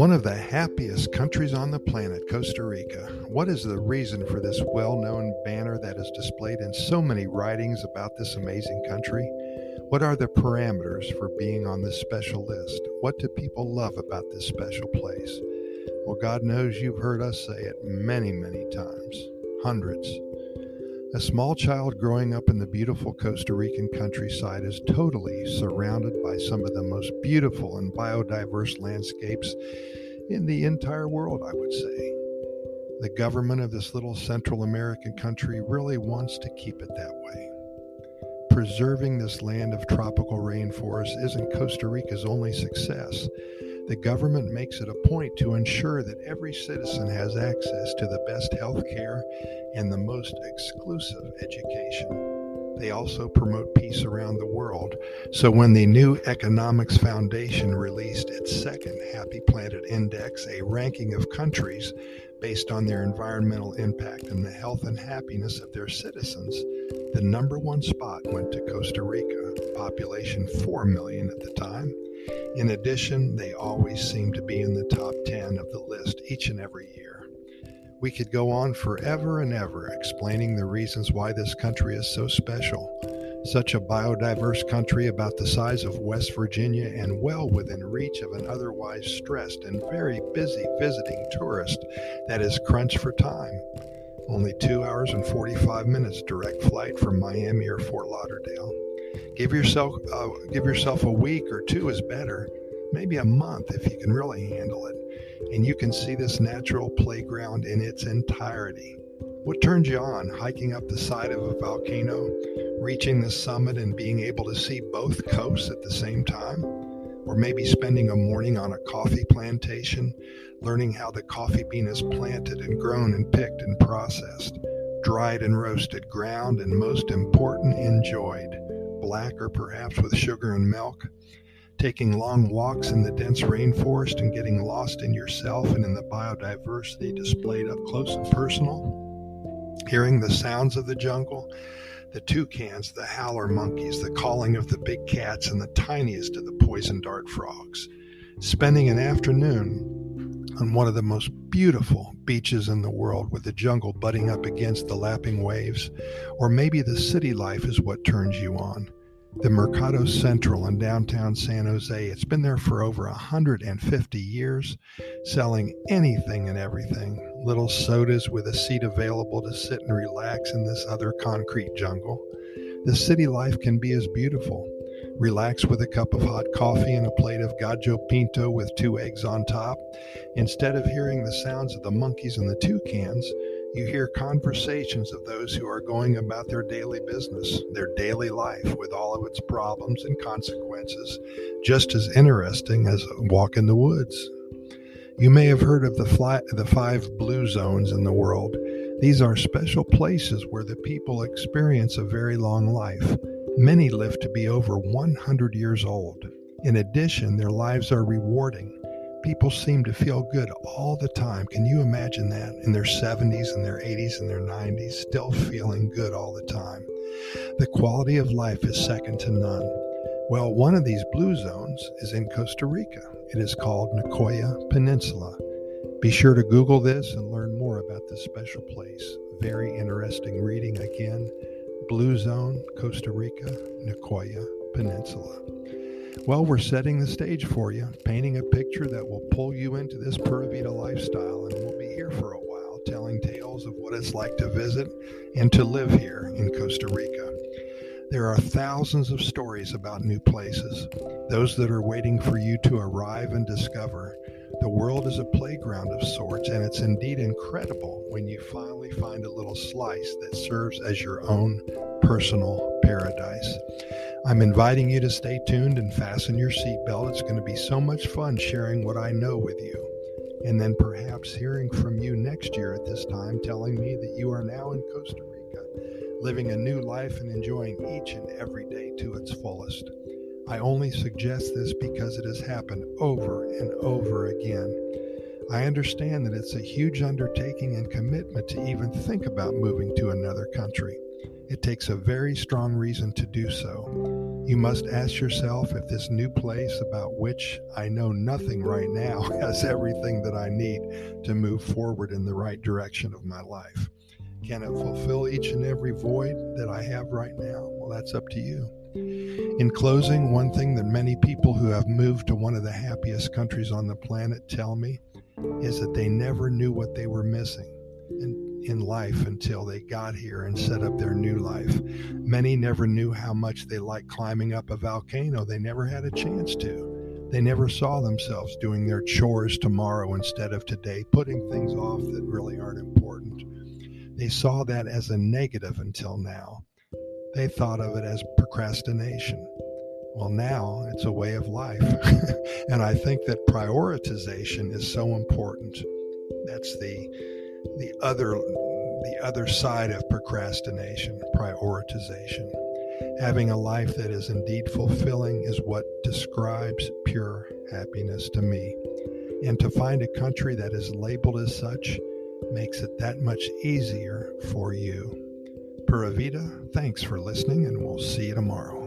One of the happiest countries on the planet, Costa Rica. What is the reason for this well known banner that is displayed in so many writings about this amazing country? What are the parameters for being on this special list? What do people love about this special place? Well, God knows you've heard us say it many, many times, hundreds. A small child growing up in the beautiful Costa Rican countryside is totally surrounded by some of the most beautiful and biodiverse landscapes in the entire world, I would say. The government of this little Central American country really wants to keep it that way. Preserving this land of tropical rainforest isn't Costa Rica's only success the government makes it a point to ensure that every citizen has access to the best health care and the most exclusive education. They also promote peace around the world. So, when the New Economics Foundation released its second Happy Planet Index, a ranking of countries based on their environmental impact and the health and happiness of their citizens, the number one spot went to Costa Rica, population 4 million at the time. In addition, they always seem to be in the top 10 of the list each and every year. We could go on forever and ever explaining the reasons why this country is so special. Such a biodiverse country about the size of West Virginia and well within reach of an otherwise stressed and very busy visiting tourist that is crunched for time. Only two hours and 45 minutes direct flight from Miami or Fort Lauderdale. Give yourself uh, give yourself a week or two is better, maybe a month if you can really handle it, and you can see this natural playground in its entirety. What turns you on hiking up the side of a volcano, reaching the summit and being able to see both coasts at the same time? Or maybe spending a morning on a coffee plantation, learning how the coffee bean is planted and grown and picked and processed, dried and roasted, ground, and most important, enjoyed black or perhaps with sugar and milk, taking long walks in the dense rainforest and getting lost in yourself and in the biodiversity displayed up close and personal, hearing the sounds of the jungle, the toucans, the howler monkeys, the calling of the big cats, and the tiniest of the poison dart frogs, spending an afternoon on one of the most beautiful beaches in the world with the jungle butting up against the lapping waves, or maybe the city life is what turns you on. The Mercado Central in downtown San Jose, it's been there for over 150 years, selling anything and everything. Little sodas with a seat available to sit and relax in this other concrete jungle. The city life can be as beautiful Relax with a cup of hot coffee and a plate of gallo pinto with two eggs on top. Instead of hearing the sounds of the monkeys and the toucans, you hear conversations of those who are going about their daily business, their daily life with all of its problems and consequences, just as interesting as a walk in the woods. You may have heard of the, fly, the five blue zones in the world. These are special places where the people experience a very long life. Many live to be over 100 years old. In addition, their lives are rewarding. People seem to feel good all the time. Can you imagine that? In their 70s and their 80s and their 90s, still feeling good all the time. The quality of life is second to none. Well, one of these blue zones is in Costa Rica. It is called Nicoya Peninsula. Be sure to Google this and learn more about this special place. Very interesting reading again. Blue Zone, Costa Rica, Nicoya Peninsula. Well, we're setting the stage for you, painting a picture that will pull you into this Pura Vida lifestyle, and we'll be here for a while telling tales of what it's like to visit and to live here in Costa Rica. There are thousands of stories about new places, those that are waiting for you to arrive and discover. The world is a playground of sorts, and it's indeed incredible when you finally find a little slice that serves as your own personal paradise. I'm inviting you to stay tuned and fasten your seatbelt. It's going to be so much fun sharing what I know with you. And then perhaps hearing from you next year at this time, telling me that you are now in Costa Rica, living a new life and enjoying each and every day to its fullest. I only suggest this because it has happened over and over again. I understand that it's a huge undertaking and commitment to even think about moving to another country. It takes a very strong reason to do so. You must ask yourself if this new place about which I know nothing right now has everything that I need to move forward in the right direction of my life. Can it fulfill each and every void that I have right now? Well, that's up to you. In closing, one thing that many people who have moved to one of the happiest countries on the planet tell me is that they never knew what they were missing in, in life until they got here and set up their new life. Many never knew how much they liked climbing up a volcano, they never had a chance to. They never saw themselves doing their chores tomorrow instead of today, putting things off that really aren't important. They saw that as a negative until now. They thought of it as procrastination. Well, now it's a way of life. and I think that prioritization is so important. That's the the other the other side of procrastination, prioritization. Having a life that is indeed fulfilling is what describes pure happiness to me. And to find a country that is labeled as such makes it that much easier for you. Pura Vida, thanks for listening, and we'll see you tomorrow.